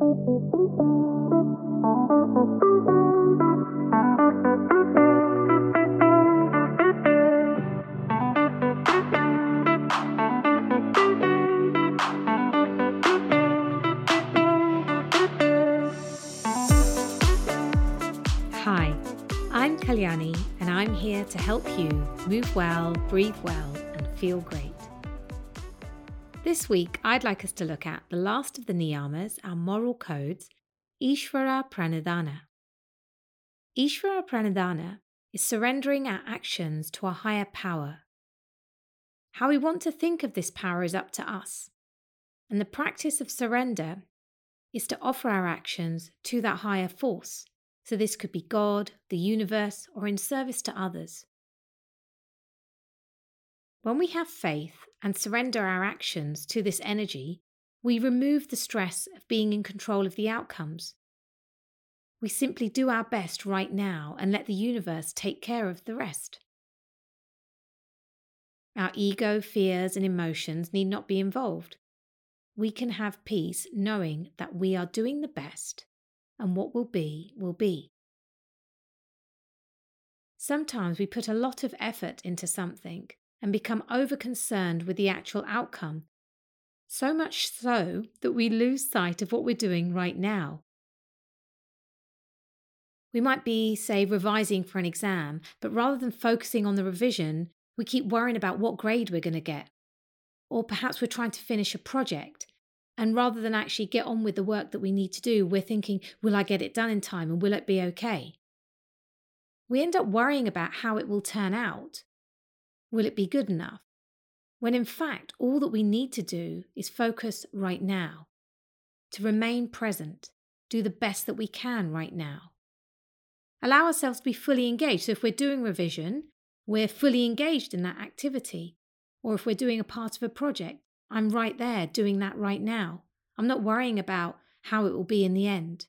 Hi, I'm Kalyani, and I'm here to help you move well, breathe well, and feel great. This week, I'd like us to look at the last of the niyamas, our moral codes, Ishvara Pranidhana. Ishvara Pranidhana is surrendering our actions to a higher power. How we want to think of this power is up to us, and the practice of surrender is to offer our actions to that higher force so, this could be God, the universe, or in service to others. When we have faith and surrender our actions to this energy, we remove the stress of being in control of the outcomes. We simply do our best right now and let the universe take care of the rest. Our ego, fears, and emotions need not be involved. We can have peace knowing that we are doing the best and what will be, will be. Sometimes we put a lot of effort into something and become over concerned with the actual outcome, so much so that we lose sight of what we're doing right now. We might be, say, revising for an exam, but rather than focusing on the revision, we keep worrying about what grade we're going to get. Or perhaps we're trying to finish a project and rather than actually get on with the work that we need to do, we're thinking, will I get it done in time and will it be okay? We end up worrying about how it will turn out. Will it be good enough? When in fact, all that we need to do is focus right now, to remain present, do the best that we can right now. Allow ourselves to be fully engaged. So if we're doing revision, we're fully engaged in that activity. Or if we're doing a part of a project, I'm right there doing that right now. I'm not worrying about how it will be in the end.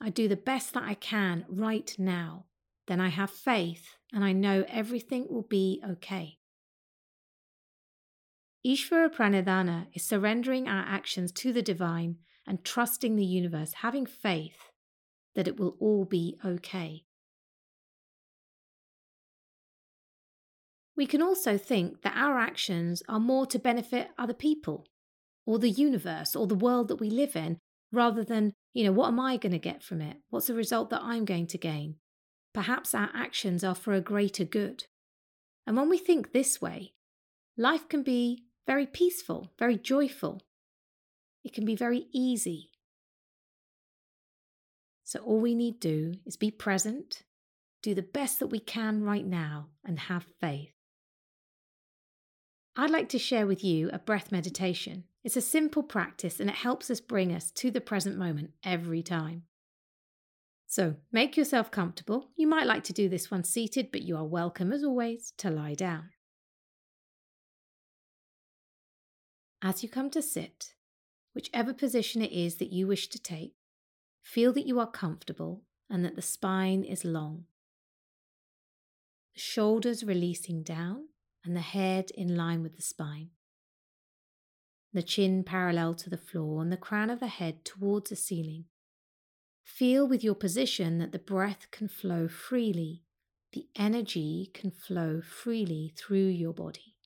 I do the best that I can right now. Then I have faith and I know everything will be okay. Ishvara Pranidhana is surrendering our actions to the divine and trusting the universe, having faith that it will all be okay. We can also think that our actions are more to benefit other people, or the universe, or the world that we live in, rather than, you know, what am I going to get from it? What's the result that I'm going to gain? Perhaps our actions are for a greater good. And when we think this way, life can be very peaceful, very joyful. It can be very easy. So all we need do is be present, do the best that we can right now, and have faith. I'd like to share with you a breath meditation. It's a simple practice and it helps us bring us to the present moment every time. So make yourself comfortable. You might like to do this one seated, but you are welcome, as always, to lie down. As you come to sit, whichever position it is that you wish to take, feel that you are comfortable and that the spine is long. The shoulders releasing down and the head in line with the spine. The chin parallel to the floor and the crown of the head towards the ceiling. Feel with your position that the breath can flow freely, the energy can flow freely through your body.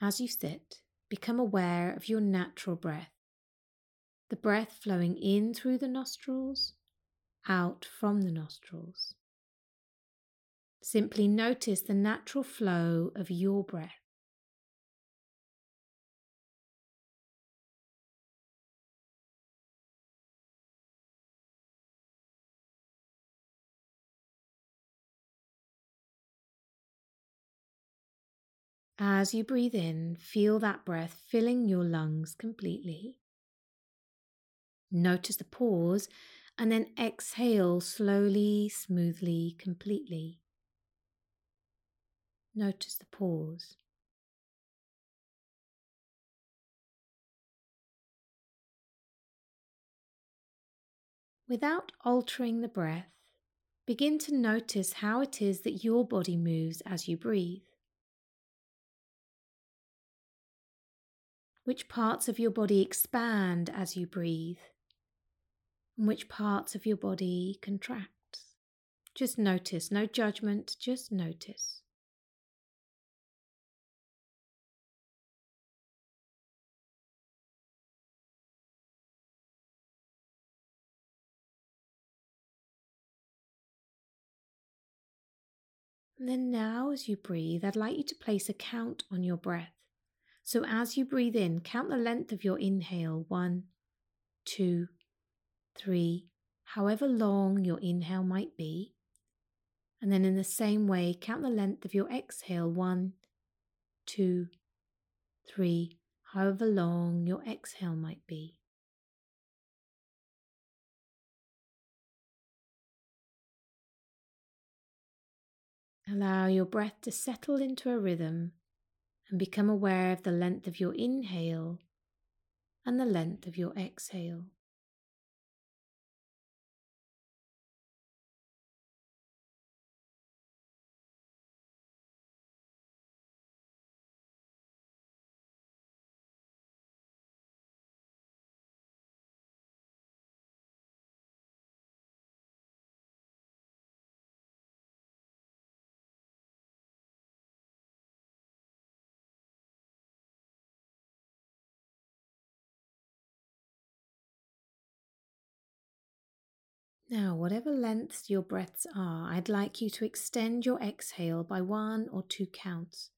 As you sit, become aware of your natural breath, the breath flowing in through the nostrils out from the nostrils. Simply notice the natural flow of your breath. As you breathe in, feel that breath filling your lungs completely. Notice the pause and then exhale slowly, smoothly, completely. Notice the pause. Without altering the breath, begin to notice how it is that your body moves as you breathe. Which parts of your body expand as you breathe, and which parts of your body contract. Just notice, no judgment, just notice. And then now, as you breathe, I'd like you to place a count on your breath. So as you breathe in, count the length of your inhale one, two, three, however long your inhale might be. And then in the same way, count the length of your exhale one, two, three, however long your exhale might be. Allow your breath to settle into a rhythm and become aware of the length of your inhale and the length of your exhale. Now, whatever lengths your breaths are, I'd like you to extend your exhale by one or two counts.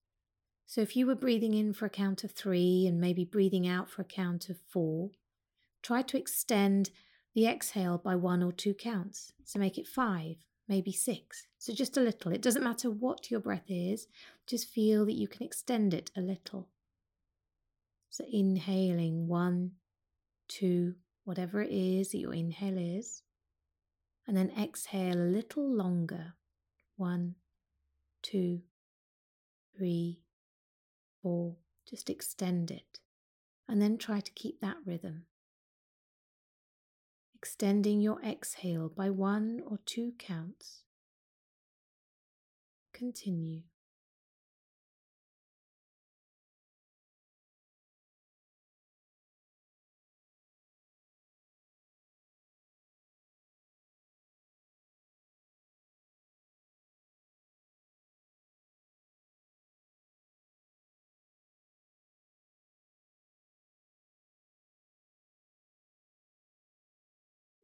So, if you were breathing in for a count of three and maybe breathing out for a count of four, try to extend the exhale by one or two counts. So, make it five, maybe six. So, just a little. It doesn't matter what your breath is, just feel that you can extend it a little. So, inhaling one, two, whatever it is that your inhale is and then exhale a little longer. One, two, three, four. Just extend it and then try to keep that rhythm. Extending your exhale by one or two counts. Continue.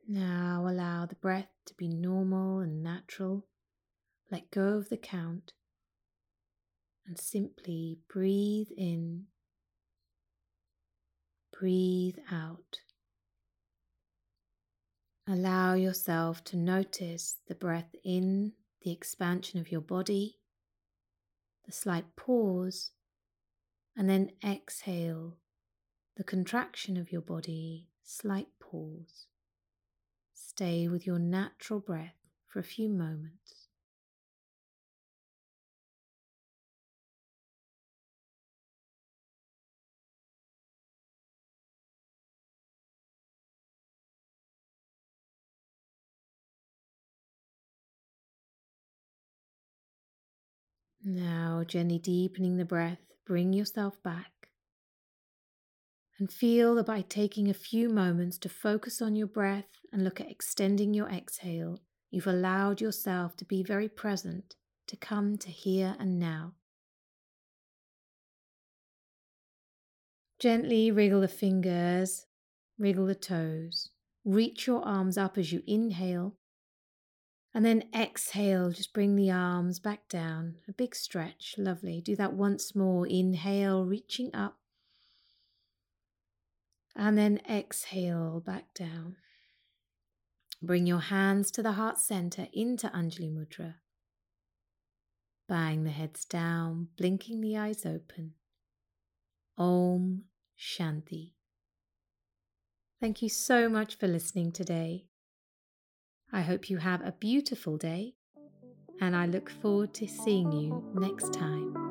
Now allow the breath to be normal and natural. Let go of the count and simply breathe in, breathe out. Allow yourself to notice the breath in, the expansion of your body, the slight pause, and then exhale, the contraction of your body, slight pause. Stay with your natural breath for a few moments. Now, gently deepening the breath, bring yourself back and feel that by taking a few moments to focus on your breath and look at extending your exhale, you've allowed yourself to be very present, to come to here and now. Gently wriggle the fingers, wriggle the toes, reach your arms up as you inhale, and then exhale, just bring the arms back down. A big stretch, lovely. Do that once more. Inhale, reaching up and then exhale back down. Bring your hands to the heart center into Anjali Mudra. Bang the heads down, blinking the eyes open. Om Shanti. Thank you so much for listening today. I hope you have a beautiful day, and I look forward to seeing you next time.